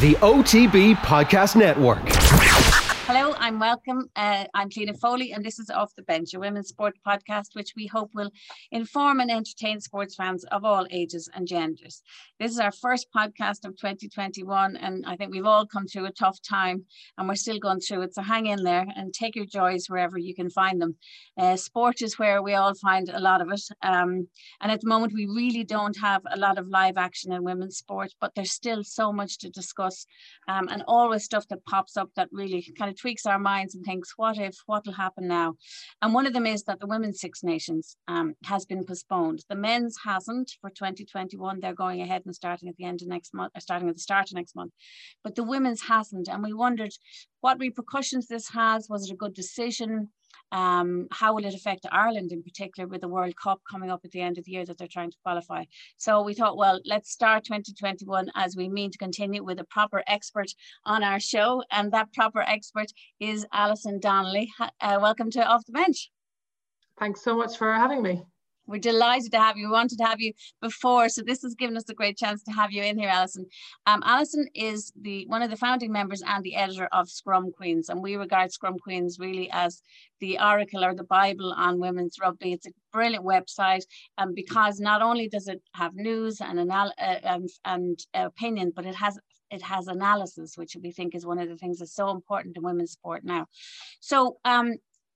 the OTB Podcast Network. Hello, I'm welcome. Uh, I'm Cliona Foley, and this is Off the Bench, a women's sport podcast, which we hope will inform and entertain sports fans of all ages and genders. This is our first podcast of 2021, and I think we've all come through a tough time, and we're still going through it. So hang in there and take your joys wherever you can find them. Uh, sport is where we all find a lot of it, um, and at the moment we really don't have a lot of live action in women's sport, but there's still so much to discuss, um, and always stuff that pops up that really kind of tweaks our minds and thinks, what if, what will happen now? And one of them is that the Women's Six Nations um, has been postponed. The men's hasn't for 2021. They're going ahead and starting at the end of next month, or starting at the start of next month. But the women's hasn't. And we wondered what repercussions this has. Was it a good decision? Um, how will it affect Ireland in particular with the World Cup coming up at the end of the year that they're trying to qualify? So we thought, well, let's start 2021 as we mean to continue with a proper expert on our show. And that proper expert is Alison Donnelly. Uh, welcome to Off the Bench. Thanks so much for having me. We're delighted to have you. We wanted to have you before, so this has given us a great chance to have you in here, Alison. Um, Alison is the one of the founding members and the editor of Scrum Queens, and we regard Scrum Queens really as the oracle or the Bible on women's rugby. It's a brilliant website, um, because not only does it have news and anal- uh, and, and opinion, but it has it has analysis, which we think is one of the things that's so important in women's sport now. So um,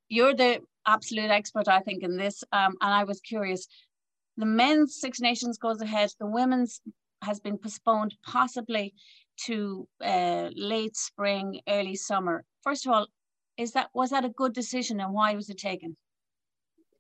you're the absolute expert, I think, in this. Um, and I was curious. The men's Six Nations goes ahead. The women's has been postponed, possibly to uh, late spring, early summer. First of all, is that was that a good decision, and why was it taken?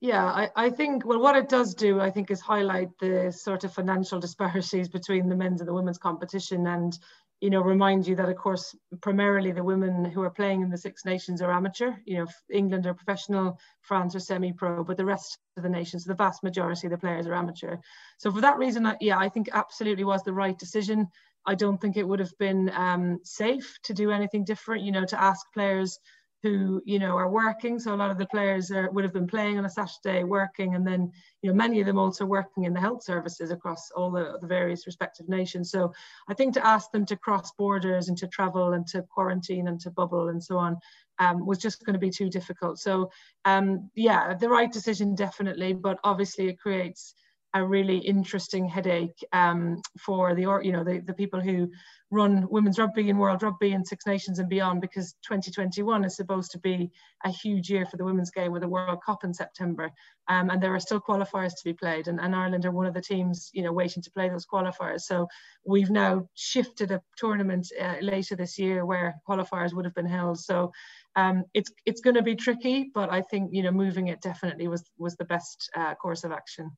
Yeah, I, I think well, what it does do, I think, is highlight the sort of financial disparities between the men's and the women's competition, and you know, remind you that, of course, primarily the women who are playing in the Six Nations are amateur. You know, England are professional, France are semi-pro, but the rest of the nations, the vast majority of the players are amateur. So for that reason, I, yeah, I think absolutely was the right decision. I don't think it would have been um, safe to do anything different. You know, to ask players who you know are working. So a lot of the players are, would have been playing on a saturday working and then you know many of them also working in the health services across all the, the various respective nations. So i think to ask them to cross borders and to travel and to quarantine and to bubble and so on um, was just going to be too difficult. So um, yeah the right decision definitely but obviously it creates a really interesting headache um, for the you know the, the people who run women's rugby and world rugby and Six Nations and beyond because 2021 is supposed to be a huge year for the women's game with the World Cup in September. Um, and there are still qualifiers to be played and, and, Ireland are one of the teams you know waiting to play those qualifiers. So we've now shifted a tournament uh, later this year where qualifiers would have been held. So um, it's it's going to be tricky but I think you know moving it definitely was was the best uh, course of action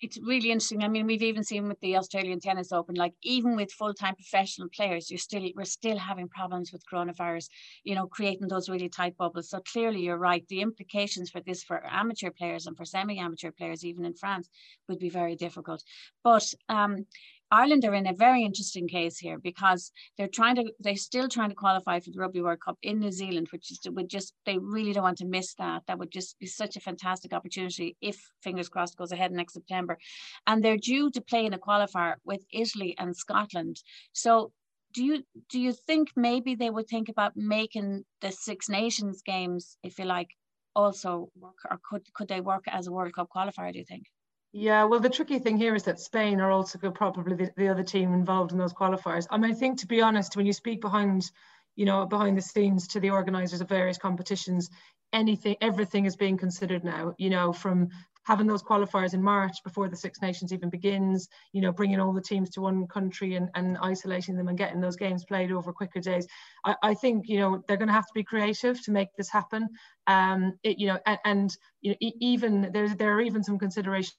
it's really interesting. I mean, we've even seen with the Australian Tennis Open, like even with full-time professional players, you're still we're still having problems with coronavirus, you know, creating those really tight bubbles. So clearly you're right. The implications for this for amateur players and for semi-amateur players, even in France, would be very difficult. But um, Ireland are in a very interesting case here because they're trying to, they're still trying to qualify for the Rugby World Cup in New Zealand, which is would just, they really don't want to miss that. That would just be such a fantastic opportunity if, fingers crossed, goes ahead next September. And they're due to play in a qualifier with Italy and Scotland. So do you do you think maybe they would think about making the Six Nations games, if you like, also work, or could could they work as a World Cup qualifier? Do you think? Yeah, well, the tricky thing here is that Spain are also probably the, the other team involved in those qualifiers. I mean, I think to be honest, when you speak behind, you know, behind the scenes to the organisers of various competitions, anything, everything is being considered now. You know, from having those qualifiers in March before the Six Nations even begins, you know, bringing all the teams to one country and, and isolating them and getting those games played over quicker days. I, I think, you know, they're going to have to be creative to make this happen. Um, it, you know, and, and you know, even there's there are even some considerations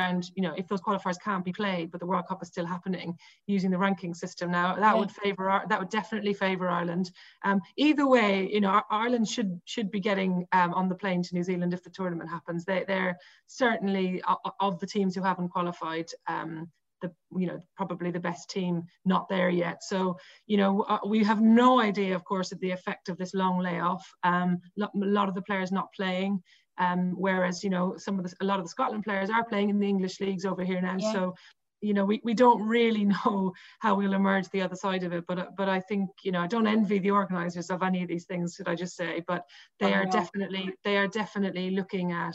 around, you know, if those qualifiers can't be played, but the World Cup is still happening using the ranking system now, that yeah. would favour that would definitely favour Ireland. Um, either way, you know, Ireland should should be getting um, on the plane to New Zealand if the tournament happens. They they're certainly of the teams who haven't qualified. Um, the you know probably the best team not there yet so you know uh, we have no idea of course of the effect of this long layoff um, a lot of the players not playing um, whereas, you know, some of the, a lot of the Scotland players are playing in the English leagues over here now. Yeah. So you know, we, we don't really know how we'll emerge the other side of it. But but I think you know I don't envy the organisers of any of these things. Should I just say? But they are definitely they are definitely looking at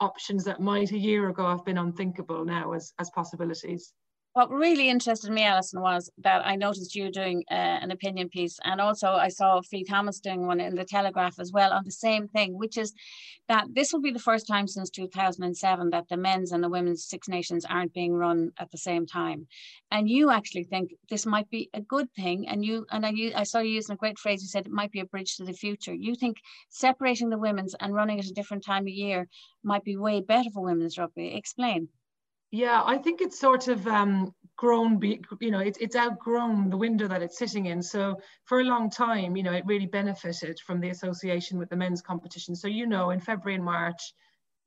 options that might a year ago have been unthinkable now as as possibilities what really interested me, Alison, was that I noticed you doing uh, an opinion piece, and also I saw Fee Tomas doing one in the Telegraph as well on the same thing, which is that this will be the first time since 2007 that the men's and the women's Six Nations aren't being run at the same time. And you actually think this might be a good thing, and you and I, I saw you using a great phrase. You said it might be a bridge to the future. You think separating the women's and running at a different time of year might be way better for women's rugby. Explain. Yeah, I think it's sort of um, grown, you know, it's, it's outgrown the window that it's sitting in. So for a long time, you know, it really benefited from the association with the men's competition. So, you know, in February and March,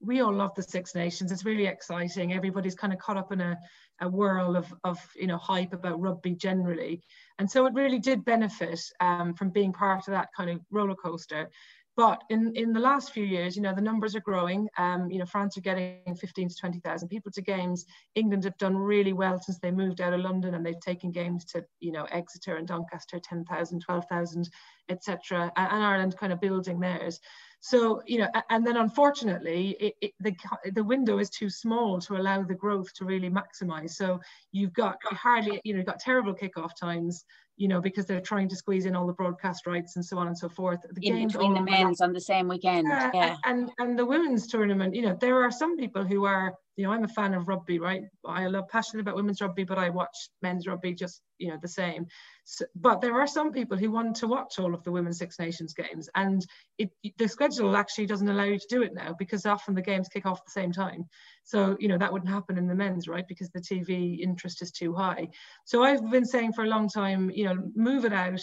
we all love the Six Nations. It's really exciting. Everybody's kind of caught up in a, a whirl of, of, you know, hype about rugby generally. And so it really did benefit um, from being part of that kind of roller coaster. But in, in the last few years, you know, the numbers are growing. Um, you know, France are getting 15 to 20,000 people to games. England have done really well since they moved out of London and they've taken games to, you know, Exeter and Doncaster, 10,000, 12,000, etc. And Ireland kind of building theirs. So, you know, and then unfortunately, it, it, the, the window is too small to allow the growth to really maximize. So you've got hardly, you know, you've got terrible kickoff times you know, because they're trying to squeeze in all the broadcast rights and so on and so forth. The in between the men's on the same weekend. Uh, yeah. And and the women's tournament, you know, there are some people who are you know, I'm a fan of rugby, right? I love passionate about women's rugby, but I watch men's rugby just, you know, the same. So, but there are some people who want to watch all of the Women's Six Nations games, and it, the schedule actually doesn't allow you to do it now because often the games kick off at the same time. So, you know, that wouldn't happen in the men's, right? Because the TV interest is too high. So I've been saying for a long time, you know, move it out,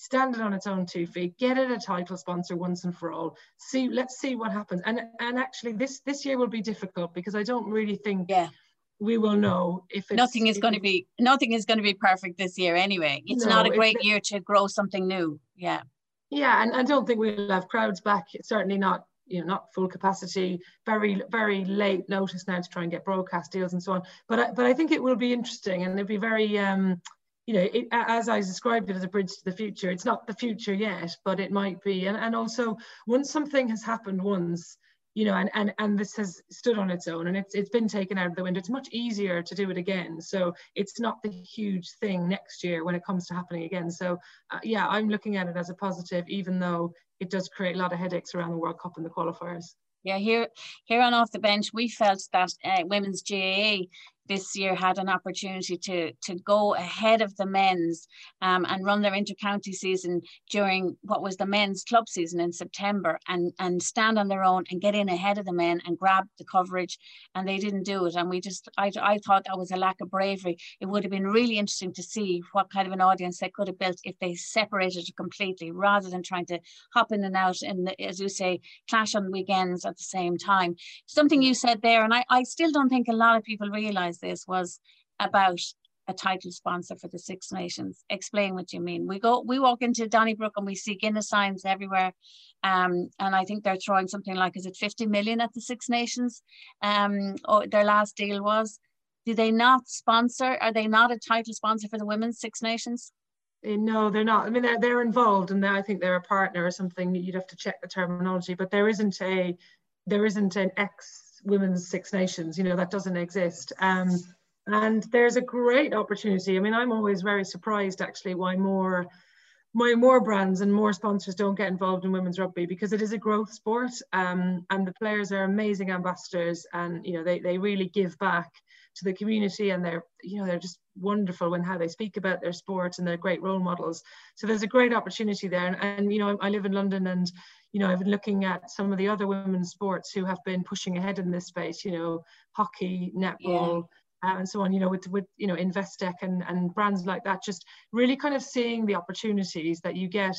stand it on its own two feet, get it a title sponsor once and for all. See, let's see what happens. And and actually, this this year will be difficult because I don't really think. Yeah. We will know if nothing is going to be nothing is going to be perfect this year anyway. It's no, not a great year to grow something new. Yeah. Yeah, and I don't think we'll have crowds back. Certainly not you know not full capacity very very late notice now to try and get broadcast deals and so on but I, but I think it will be interesting and it'll be very um you know, it, as I described it as a bridge to the future, it's not the future yet, but it might be. And, and also, once something has happened once, you know, and, and, and this has stood on its own and it's, it's been taken out of the window, it's much easier to do it again. So it's not the huge thing next year when it comes to happening again. So, uh, yeah, I'm looking at it as a positive, even though it does create a lot of headaches around the World Cup and the qualifiers. Yeah, here here on off the bench, we felt that uh, women's GAA this year had an opportunity to, to go ahead of the men's um, and run their inter-county season during what was the men's club season in September and, and stand on their own and get in ahead of the men and grab the coverage. And they didn't do it. And we just, I, I thought that was a lack of bravery. It would have been really interesting to see what kind of an audience they could have built if they separated completely rather than trying to hop in and out and, as you say, clash on weekends at the same time. Something you said there, and I, I still don't think a lot of people realize this was about a title sponsor for the Six Nations. Explain what you mean. We go, we walk into Donnybrook and we see Guinness signs everywhere, um, and I think they're throwing something like is it 50 million at the Six Nations? Um, or their last deal was. Do they not sponsor? Are they not a title sponsor for the Women's Six Nations? Eh, no, they're not. I mean, they're, they're involved, and I think they're a partner or something. You'd have to check the terminology, but there isn't a there isn't an ex women's Six Nations. You know, that doesn't exist. Um, and there's a great opportunity. I mean, I'm always very surprised actually why more why more brands and more sponsors don't get involved in women's rugby because it is a growth sport um, and the players are amazing ambassadors and you know they, they really give back to the community and they're you know they're just wonderful when how they speak about their sport and they're great role models so there's a great opportunity there and, and you know I, I live in London and you know, I've been looking at some of the other women's sports who have been pushing ahead in this space, you know, hockey, netball, yeah. uh, and so on, you know, with, with you know, Investec and, and brands like that, just really kind of seeing the opportunities that you get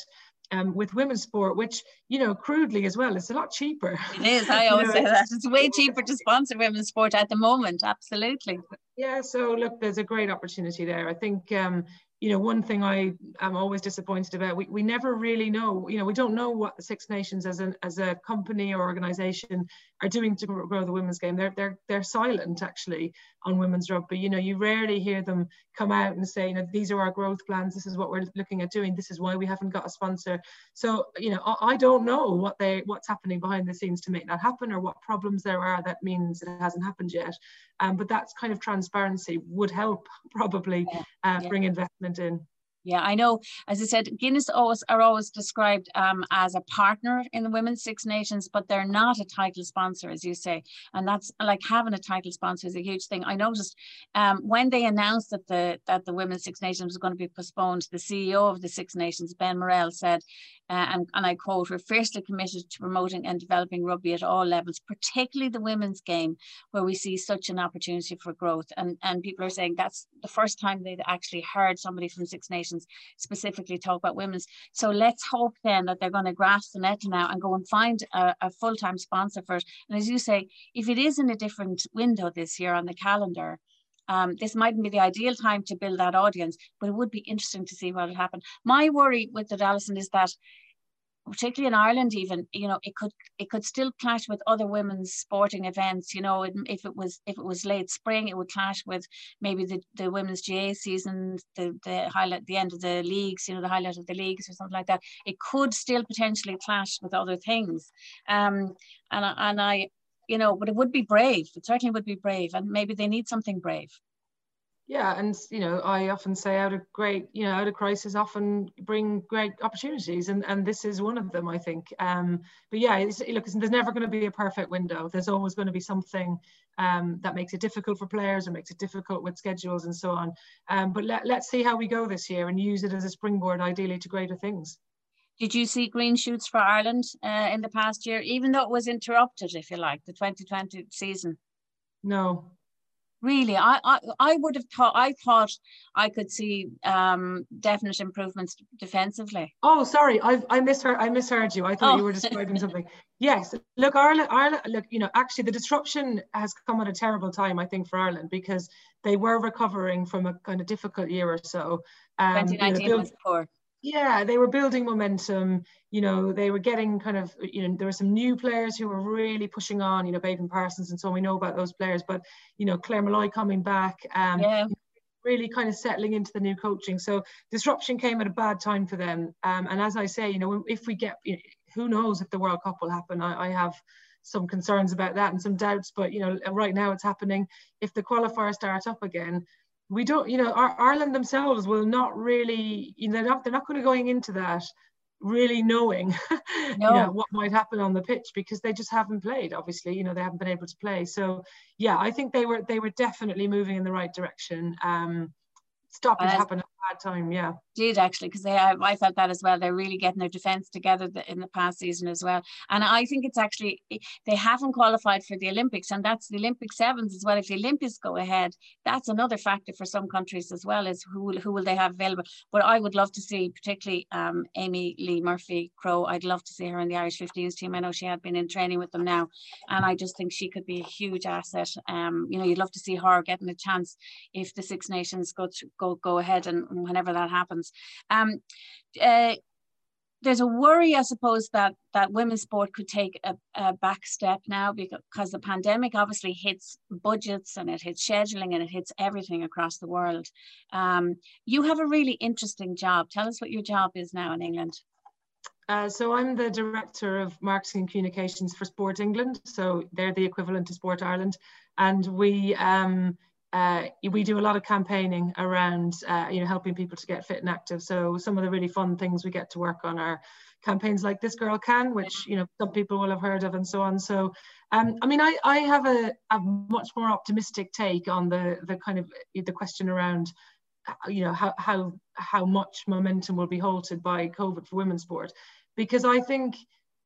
um, with women's sport, which, you know, crudely as well, it's a lot cheaper. It is. I always know, say that. It's way cheaper to sponsor women's sport at the moment. Absolutely. Yeah. So, look, there's a great opportunity there. I think, um, you know, one thing I am always disappointed about, we, we never really know, you know, we don't know what the Six Nations as an as a company or organization are doing to grow the women's game. They're they're they're silent actually. On women's rugby. You know, you rarely hear them come out and say, you know, these are our growth plans. This is what we're looking at doing. This is why we haven't got a sponsor. So, you know, I, I don't know what they what's happening behind the scenes to make that happen or what problems there are that means it hasn't happened yet. Um, but that's kind of transparency would help probably uh, yeah. bring investment in. Yeah, I know. As I said, Guinness always are always described um, as a partner in the Women's Six Nations, but they're not a title sponsor, as you say. And that's like having a title sponsor is a huge thing. I noticed um, when they announced that the that the Women's Six Nations was going to be postponed, the CEO of the Six Nations, Ben Morel, said uh, and, and I quote, we're fiercely committed to promoting and developing rugby at all levels, particularly the women's game, where we see such an opportunity for growth. And, and people are saying that's the first time they'd actually heard somebody from Six Nations specifically talk about women's. So let's hope then that they're going to grasp the net now and go and find a, a full-time sponsor for it. And as you say, if it is in a different window this year on the calendar, um, this mightn't be the ideal time to build that audience, but it would be interesting to see what will happen. My worry with it, Alison, is that particularly in Ireland, even you know, it could it could still clash with other women's sporting events. You know, if it was if it was late spring, it would clash with maybe the, the women's GA season, the the highlight the end of the leagues. You know, the highlight of the leagues or something like that. It could still potentially clash with other things. Um, and and I you know, but it would be brave. It certainly would be brave, and maybe they need something brave. Yeah, and you know, I often say out of great, you know, out of crisis often bring great opportunities, and and this is one of them, I think. Um, but yeah, it's, look, there's never going to be a perfect window. There's always going to be something um, that makes it difficult for players or makes it difficult with schedules and so on. Um, but let, let's see how we go this year and use it as a springboard, ideally, to greater things. Did you see green shoots for Ireland uh, in the past year, even though it was interrupted, if you like, the 2020 season? No. Really, I, I, I would have thought I thought I could see um, definite improvements defensively. Oh, sorry, I I misheard I misheard you. I thought oh. you were describing something. Yes, look, Ireland, Ireland, look, you know, actually the disruption has come at a terrible time, I think, for Ireland because they were recovering from a kind of difficult year or so. Um, 2019 you know, was poor yeah they were building momentum you know they were getting kind of you know there were some new players who were really pushing on you know Beibhinn Parsons and so on. we know about those players but you know Claire Molloy coming back um yeah. really kind of settling into the new coaching so disruption came at a bad time for them um, and as I say you know if we get you know, who knows if the World Cup will happen I, I have some concerns about that and some doubts but you know right now it's happening if the qualifier starts up again we don't, you know, our, Ireland themselves will not really, you know, they're not, they're not going to going into that really knowing no. you know, what might happen on the pitch because they just haven't played obviously you know they haven't been able to play so yeah i think they were they were definitely moving in the right direction um stopping uh, happen bad time, yeah. Did actually, because they I felt that as well. They're really getting their defence together in the past season as well. And I think it's actually they haven't qualified for the Olympics, and that's the Olympic sevens as well. If the Olympics go ahead, that's another factor for some countries as well. Is who will who will they have available? But I would love to see, particularly um, Amee-Leigh Murphy Crowe. I'd love to see her in the Irish 15s team. I know she had been in training with them now, and I just think she could be a huge asset. Um, you know, you'd love to see her getting a chance if the Six Nations go to, go go ahead and whenever that happens. Um, uh, there's a worry, I suppose, that that women's sport could take a, a, back step now because the pandemic obviously hits budgets and it hits scheduling and it hits everything across the world. Um, you have a really interesting job. Tell us what your job is now in England. Uh, so I'm the director of marketing and communications for Sport England. So they're the equivalent to Sport Ireland, and we um, uh, we do a lot of campaigning around uh, you know helping people to get fit and active. So some of the really fun things we get to work on are campaigns like this girl can which you know some people will have heard of and so on. So um, i mean i i have a, a much more optimistic take on the the kind of the question around uh, you know how how how much momentum will be halted by covid for women's sport. Because i think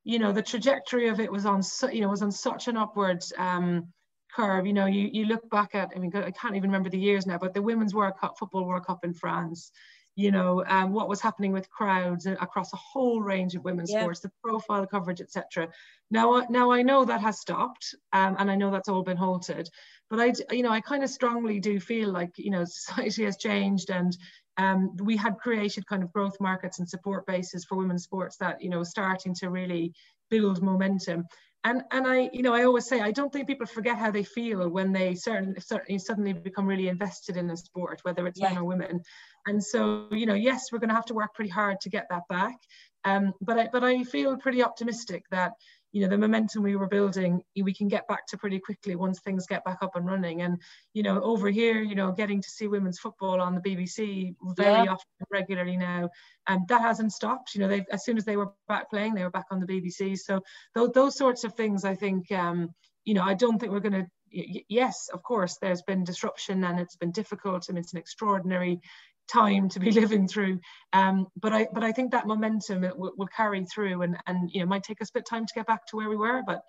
you know the trajectory of it was on so, you know was on such an upward um, curve. You know, you, you look back at, I mean, I can't even remember the years now, but the Women's World Cup, Football World Cup in France, you know, um, what was happening with crowds across a whole range of women's yeah. sports, the profile coverage, etc. Now, now I know that has stopped, um, and I know that's all been halted. But I, you know, I kind of strongly do feel like, you know, society has changed, and um, we had created kind of growth markets and support bases for women's sports that, you know, starting to really build momentum. And and I, you know, I always say I don't think people forget how they feel when they certainly certainly suddenly become really invested in a sport, whether it's yeah. men or women. And so, you know, yes, we're going to have to work pretty hard to get that back. Um, but I but I feel pretty optimistic that you know the momentum we were building we can get back to pretty quickly once things get back up and running. And you know over here you know getting to see women's football on the bbc very yeah. often regularly now and that hasn't stopped. You know they as soon as they were back playing they were back on the bbc so those, those sorts of things i think um, you know i don't think we're going to yes of course there's been disruption and it's been difficult I mean, it's an extraordinary time to be living through. Um, but I but I think that momentum will, will carry through and and you know might take us a bit of time to get back to where we were, but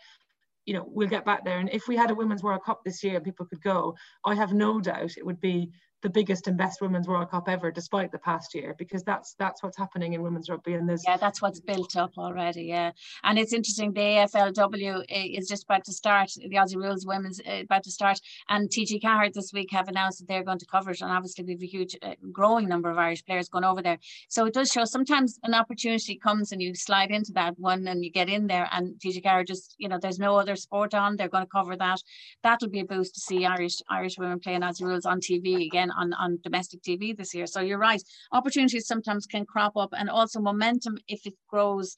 you know we'll get back there. And if we had a women's World Cup this year, people could go. I have no doubt it would be the biggest and best women's World Cup ever, despite the past year, because that's that's what's happening in women's rugby. And there's yeah, that's what's built up already. Yeah, and it's interesting. The AFLW is just about to start. The Aussie Rules Women's uh, about to start, and TG Ceathair this week have announced that they're going to cover it. And obviously, we have a huge, uh, growing number of Irish players going over there. So it does show. Sometimes an opportunity comes and you slide into that one and you get in there. And TG Ceathair just, you know, there's no other sport on. They're going to cover that. That'll be a boost to see Irish Irish women playing Aussie Rules on TV again on, on domestic TV this year. So you're right, opportunities sometimes can crop up and also momentum if it grows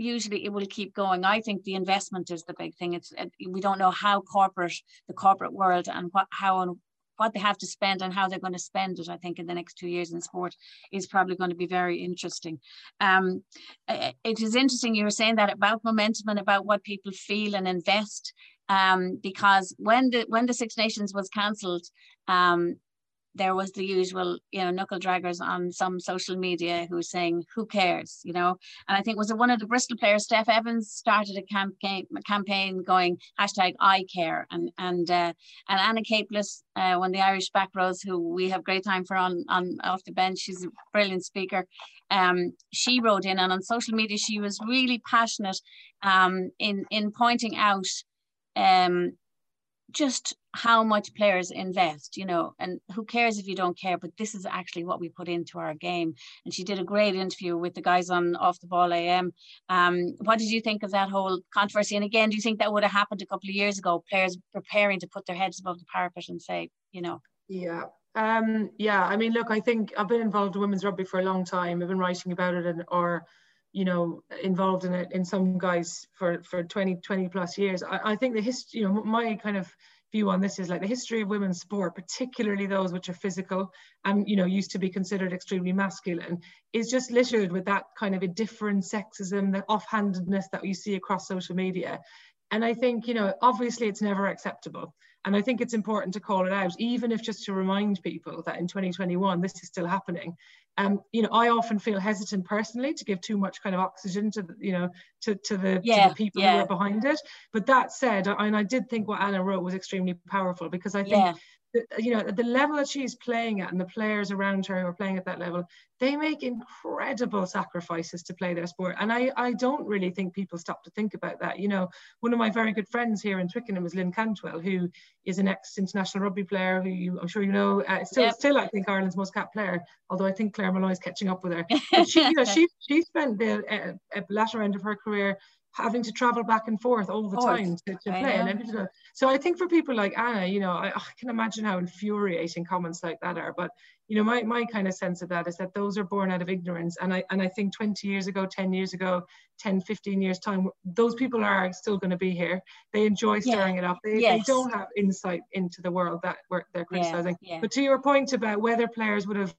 usually it will keep going. I think the investment is the big thing. It's we don't know how corporate the corporate world and what how and what they have to spend and how they're going to spend it. I think in the next two years in sport is probably going to be very interesting. Um, it is interesting you were saying that about momentum and about what people feel and invest. Um, because when the when the Six Nations was cancelled, um, there was the usual, you know, knuckle draggers on some social media who saying, "Who cares?" You know, and I think was it one of the Bristol players, Steph Evans, started a campaign, campaign going hashtag I care, and and uh, and Anna Caplice, uh, one of the Irish back rows, who we have great time for on on off the bench. She's a brilliant speaker. Um, she wrote in, and on social media, she was really passionate um, in in pointing out um, just how much players invest, you know, and who cares if you don't care, but this is actually what we put into our game. And she did a great interview with the guys on Off the Ball AM. Um, what did you think of that whole controversy? And again, do you think that would have happened a couple of years ago, players preparing to put their heads above the parapet and say, you know? Yeah. Um, yeah, I mean, look, I think I've been involved in women's rugby for a long time. I've been writing about it and or you know involved in it in some guys for for 20 20 plus years i, I think the history you know my kind of view on this is like the history of women's sport, particularly those which are physical and you know used to be considered extremely masculine, is just littered with that kind of indifferent sexism, the offhandedness that you see across social media. And I think, you know, obviously it's never acceptable. And I think it's important to call it out, even if just to remind people that in 2021, this is still happening. Um, you know, I often feel hesitant personally to give too much kind of oxygen to the, you know, to, to the, yeah, to the people yeah. who are behind it. But that said, and I did think what Anna wrote was extremely powerful because I think yeah you know at the level that she's playing at and the players around her who are playing at that level they make incredible sacrifices to play their sport. And i i don't really think people stop to think about that. You know one of my very good friends here in twickenham is lynne cantwell who is an ex-international rugby player who you, i'm sure you know uh, still yep. still i think ireland's most capped player although i think claire Molloy is catching up with her. But she you know she she spent the uh, latter end of her career having to travel back and forth all the time to, to play. And so I think for people like Anna, you know, I, I, can imagine how infuriating comments like that are. But you know, my, my kind of sense of that is that those are born out of ignorance. And I and I think 20 years ago, 10 years ago, 10, 15 years time, those people are still going to be here. They enjoy stirring yeah. it up. They, yes. they don't have insight into the world that they're criticizing. Yeah. Yeah. But to your point about whether players would have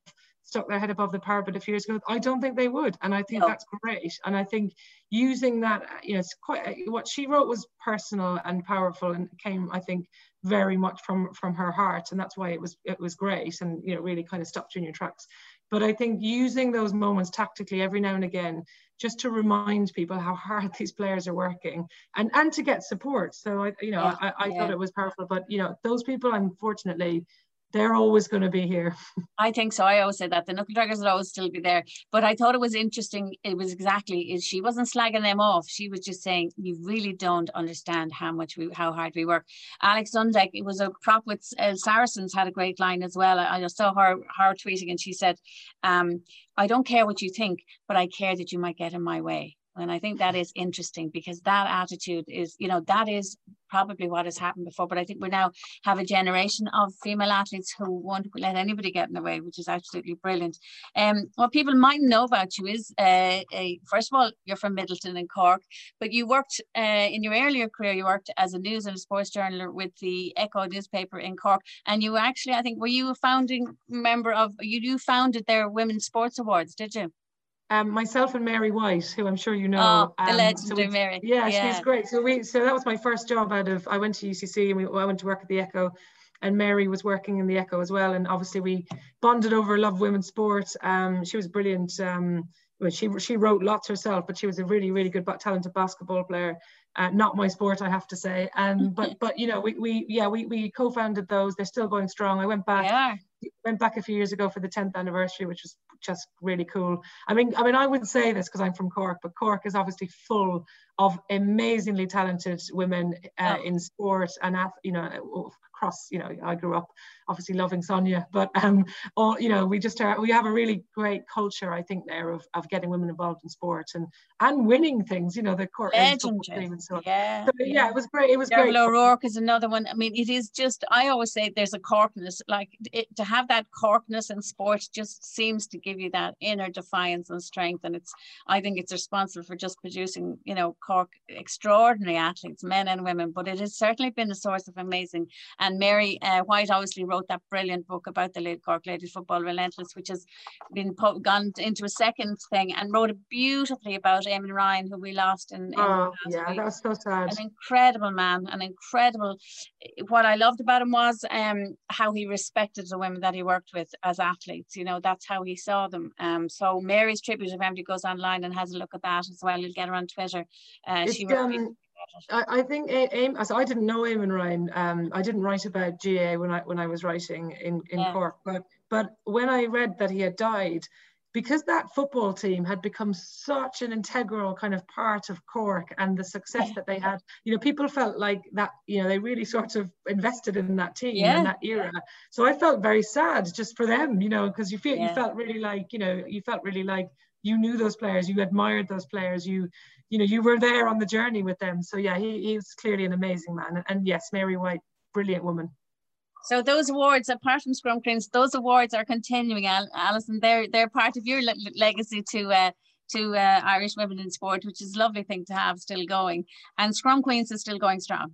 stuck their head above the parapet a few years ago. I don't think they would, and I think no. that's great. And I think using that, you know, it's quite what she wrote was personal and powerful, and came, I think, very much from from her heart, and that's why it was it was great, and you know, really kind of stopped you in your tracks. But I think using those moments tactically every now and again, just to remind people how hard these players are working, and and to get support. So I, you know, yeah, I, I yeah. thought it was powerful. But you know, those people, unfortunately they're always going to be here. I think so. I always say that the knuckle draggers will always still be there. But I thought it was interesting. It was exactly is she wasn't slagging them off. She was just saying you really don't understand how much we how hard we work. Alex Dundek, it was a prop with uh, Saracens had a great line as well. I, I saw her her tweeting and she said, um, "I don't care what you think, but I care that you might get in my way." And I think that is interesting because that attitude is, you know, that is probably what has happened before. But I think we now have a generation of female athletes who won't let anybody get in the way, which is absolutely brilliant. Um, what people might know about you is, uh, a, first of all, you're from Midleton and Cork, but you worked uh, in your earlier career, you worked as a news and sports journaler with the Echo newspaper in Cork. And you actually, I think, were you a founding member of, you, you founded their Women's Sports Awards, did you? Um, myself and Mary White, who I'm sure you know. Oh, the um, legendary so Mary. Yeah, yeah, she's great. So we, so that was my first job out of. I went to UCC and we, I went to work at the Echo, and Mary was working in the Echo as well. And obviously we bonded over love of women's sport. Um, she was brilliant. Um, well, she she wrote lots herself, but she was a really really good talented basketball player. Uh, not my sport, I have to say. Um, but but you know we we yeah we we co-founded those. They're still going strong. I went back went back a few years ago for the 10th anniversary, which was just really cool. I mean, I mean, I would say this because I'm from Cork, but Cork is obviously full of amazingly talented women uh, oh. in sport and you know across. You know, I grew up obviously loving Sonia, but um, all you know, we just are, we have a really great culture, I think, there of, of getting women involved in sport and and winning things. You know, the Cork legendary. And so, yeah, so, yeah, it was great. It was Derval great. O'Rourke is another one. I mean, it is just. I always say there's a Corkness, like it, to have that Corkness in sport just seems to give you that inner defiance and strength, and it's. I think it's responsible for just producing, you know, Cork extraordinary athletes, men and women. But it has certainly been a source of amazing. And Mary uh, White obviously wrote that brilliant book about the late Cork Ladies Football Relentless, which has been gone into a second thing, and wrote beautifully about Eamonn Ryan, who we lost in. in oh, yeah, week. that was so sad. An incredible man, an incredible. What I loved about him was um, how he respected the women that he worked with as athletes. You know, that's how he saw them. Um, so Mary's tribute, if anybody goes online and has a look at that as well, you'll get her on Twitter. Uh, she um, I, I think aim as I didn't know Eamonn Ryan. Um, I didn't write about GA when I when I was writing in in yeah. Cork, but but when I read that he had died, because that football team had become such an integral kind of part of Cork and the success that they had, you know, people felt like that, you know, they really sort of invested in that team yeah. in that era. So I felt very sad just for them, you know, because you feel yeah. you felt really like, you know, you felt really like you knew those players, you admired those players, you you know you were there on the journey with them. So yeah, he, he's clearly an amazing man. And, yes, Mary White, brilliant woman. So those awards, apart from Scrum Queens, those awards are continuing, Alison. They're they're part of your le legacy to uh, to uh, Irish women in sport, which is a lovely thing to have still going. And Scrum Queens is still going strong.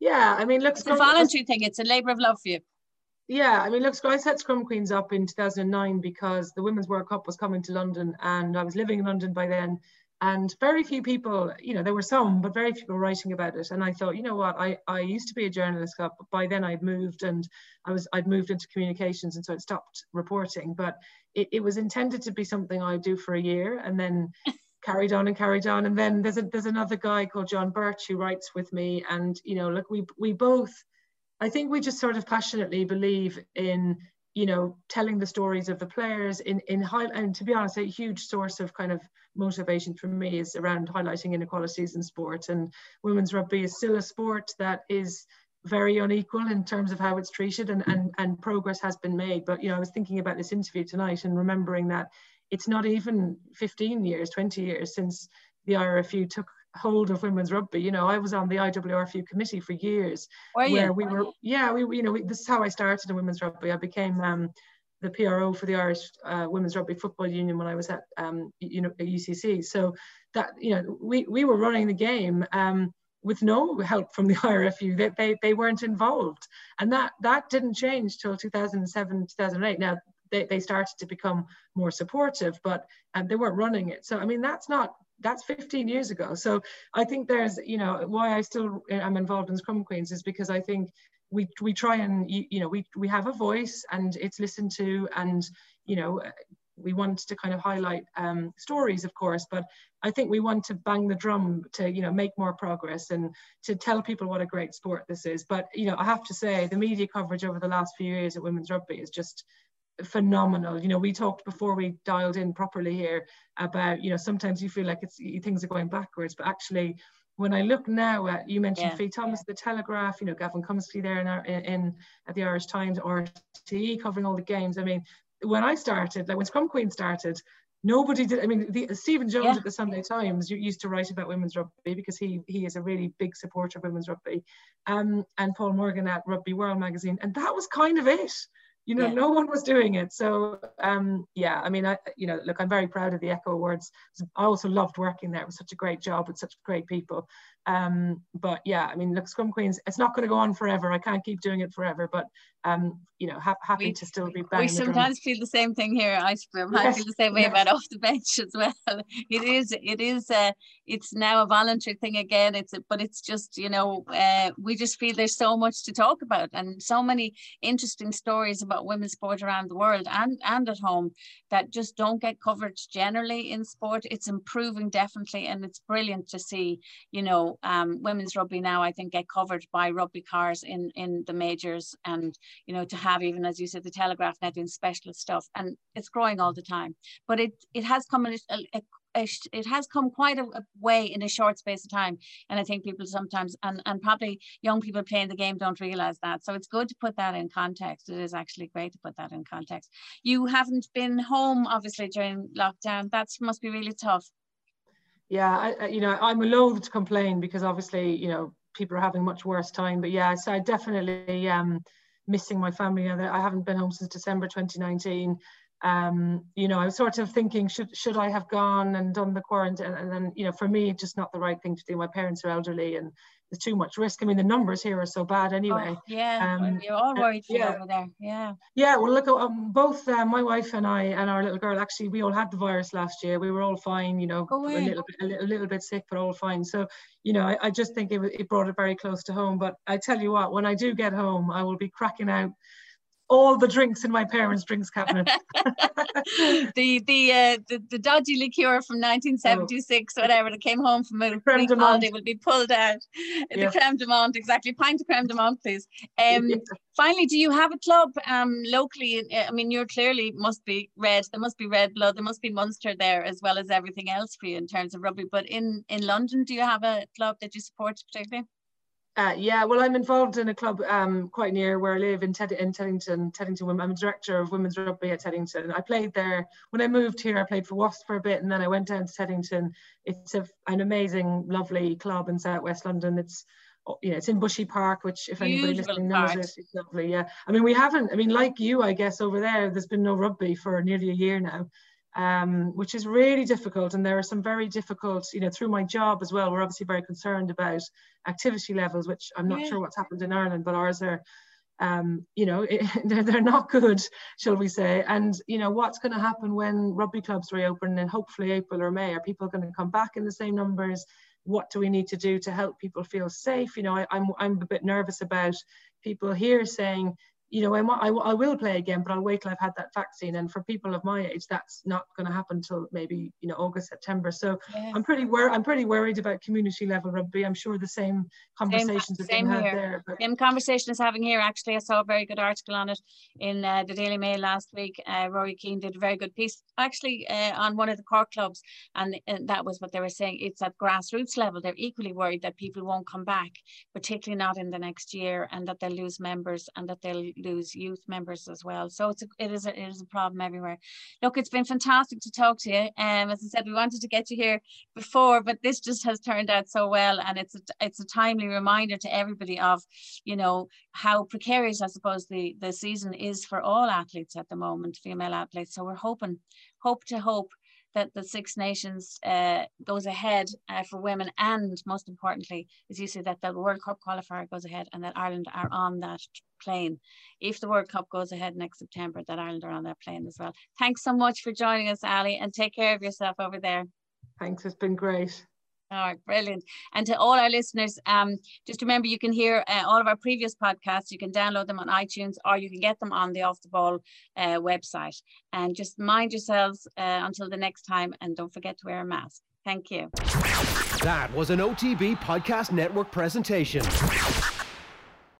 Yeah, I mean, look, it's a voluntary thing. It's a labour of love for you. Yeah, I mean, look, I set Scrum Queens up in 2009 because the Women's World Cup was coming to London and I was living in London by then. And very few people, you know, there were some, but very few people writing about it. And I thought, you know what, I, I used to be a journalist, but by then I'd moved and I was I'd moved into communications and so I'd stopped reporting. But it, it was intended to be something I'd do for a year and then carried on and carried on. And then there's a there's another guy called John Birch who writes with me. And, you know, look, we we both I think we just sort of passionately believe in you know telling the stories of the players in in high and to be honest a huge source of kind of motivation for me is around highlighting inequalities in sport. And women's rugby is still a sport that is very unequal in terms of how it's treated and, and and progress has been made. But you know i was thinking about this interview tonight and remembering that it's not even 15 years 20 years since the IRFU took hold of women's rugby. You know, I was on the IWRFU committee for years, where you? we were, yeah, we, you know, we, this is how I started in women's rugby. I became um, the PRO for the Irish uh, Women's Rugby Football Union when I was at um, you know UCC. So that you know, we we were running the game. Um, with no help from the IRFU, they, they, they weren't involved. And that, that didn't change till 2007, 2008. Now, they, they started to become more supportive, but um, they weren't running it. So, I mean, that's not that's 15 years ago. So I think there's, you know, why I still am involved in Scrum Queens is because I think we we try and you know we we have a voice and it's listened to and you know we want to kind of highlight um, stories, of course, but I think we want to bang the drum to, you know, make more progress and to tell people what a great sport this is. But, you know, I have to say the media coverage over the last few years at women's rugby is just phenomenal. You know, we talked before we dialed in properly here about, you know, sometimes you feel like it's things are going backwards, but actually when I look now at you mentioned yeah. Faye Tomas, the Telegraph, you know, Gavin Cummiskey there in, our, in, in at the Irish Times or TE covering all the games. I mean, when I started, like when Scrum Queen started, nobody did. I mean, the, Stephen Jones yeah. at the Sunday Times used to write about women's rugby because he he is a really big supporter of women's rugby, um, and Paul Morgan at Rugby World magazine, and that was kind of it you know, yeah. no one was doing it. So um, yeah, I mean, I, you know, look, I'm very proud of the Echo Awards. I also loved working there. It was such a great job with such great people. Um, but yeah, I mean, look, Scrum Queens, it's not going to go on forever. I can't keep doing it forever, but um, you know, ha- happy we, to still be back. We sometimes feel the same thing here, Ice Cream. Yes, I feel the same way yes. about off the bench as well. It is, it is, uh, it's now a voluntary thing again. It's, a, but it's just, you know, uh, we just feel there's so much to talk about and so many interesting stories about women's sport around the world and and at home that just don't get covered generally in sport. It's improving definitely, and it's brilliant to see, you know, um, women's rugby now. I think get covered by rugby cars in in the majors and you know to have even as you said the telegraph net doing special stuff. And it's growing all the time. But it it has come a, a, a, it has come quite a, a, way in a short space of time. And i think people sometimes and, and probably young people playing the game don't realize that. So it's good to put that in context. It is actually great to put that in context. You haven't been home obviously during lockdown. That must be really tough yeah I, you know i'm loath to complain because obviously you know people are having much worse time but yeah so i definitely um missing my family. I haven't been home since December 2019. Um, you know, I was sort of thinking, should should I have gone and done the quarantine? And then, you know, for me, just not the right thing to do. My parents are elderly, and there's too much risk. I mean, the numbers here are so bad anyway. Oh, yeah, um, you're all worried yeah. over there. Yeah. Yeah. Well, look, um, both uh, my wife and I and our little girl actually, we all had the virus last year. We were all fine. You know, a little bit, a little, a little, bit sick, but all fine. So, you know, I, I just think it, it brought it very close to home. But I tell you what, when I do get home, I will be cracking out all the drinks in my parents' drinks cabinet. the the, uh, the the dodgy liqueur from 1976, oh. whatever, that came home from a creme de menthe will be pulled out. Yeah. The creme de menthe, exactly. Pint of creme de menthe, please. Um, yeah. Finally, do you have a club um, locally? I mean, you're clearly must be red. There must be red blood. There must be Munster there as well as everything else for you in terms of rugby. But in in London, do you have a club that you support particularly? Uh, yeah, well, I'm involved in a club um, quite near where I live in, Ted- in Teddington. Teddington, I'm a director of women's rugby at Teddington. I played there when I moved here. I played for Wasps for a bit, and then I went down to Teddington. It's a, an amazing, lovely club in Southwest London. It's oh, you know, it's in Bushy Park, which if Beautiful anybody listening knows it, it's lovely. Yeah, I mean, we haven't. I mean, like you, I guess over there, there's been no rugby for nearly a year now um, which is really difficult. And there are some very difficult, you know, through my job as well, we're obviously very concerned about activity levels, which I'm not yeah. sure what's happened in Ireland, but ours are, um, you know, it, they're, they're not good, shall we say. And, you know, what's going to happen when rugby clubs reopen in hopefully April or May? Are people going to come back in the same numbers? What do we need to do to help people feel safe? You know, I, I'm, I'm a bit nervous about people here saying, you know, I, I, will play again, but I'll wait till I've had that vaccine. And for people of my age, that's not going to happen until maybe you know August, September. So yes. I'm pretty wor- I'm pretty worried about community level rugby. I'm sure the same conversations same, same here. there. But... Same conversation is having here. Actually, I saw a very good article on it in uh, the Daily Mail last week. Uh, Rory Keane did a very good piece, actually, uh, on one of the Cork clubs, and, and that was what they were saying. It's at grassroots level. They're equally worried that people won't come back, particularly not in the next year, and that they'll lose members and that they'll lose youth members as well. So it's a, it is a, it is a problem everywhere. Look, it's been fantastic to talk to you. Um, as I said, we wanted to get you here before, but this just has turned out so well, and it's a, it's a timely reminder to everybody of, you know, how precarious I suppose the the season is for all athletes at the moment, female athletes. So we're hoping, hope to hope that the Six Nations uh, goes ahead uh, for women, and most importantly, as you say, that the World Cup qualifier goes ahead, and that Ireland are on that plane. If the World Cup goes ahead next September, that Ireland are on that plane as well. Thanks so much for joining us, Ali, and take care of yourself over there. Thanks, it's been great. All right, brilliant. And to all our listeners, um, just remember you can hear uh, all of our previous podcasts. You can download them on iTunes or you can get them on the Off the Ball uh, website. And just mind yourselves uh, until the next time and don't forget to wear a mask. Thank you. That was an OTB Podcast Network presentation.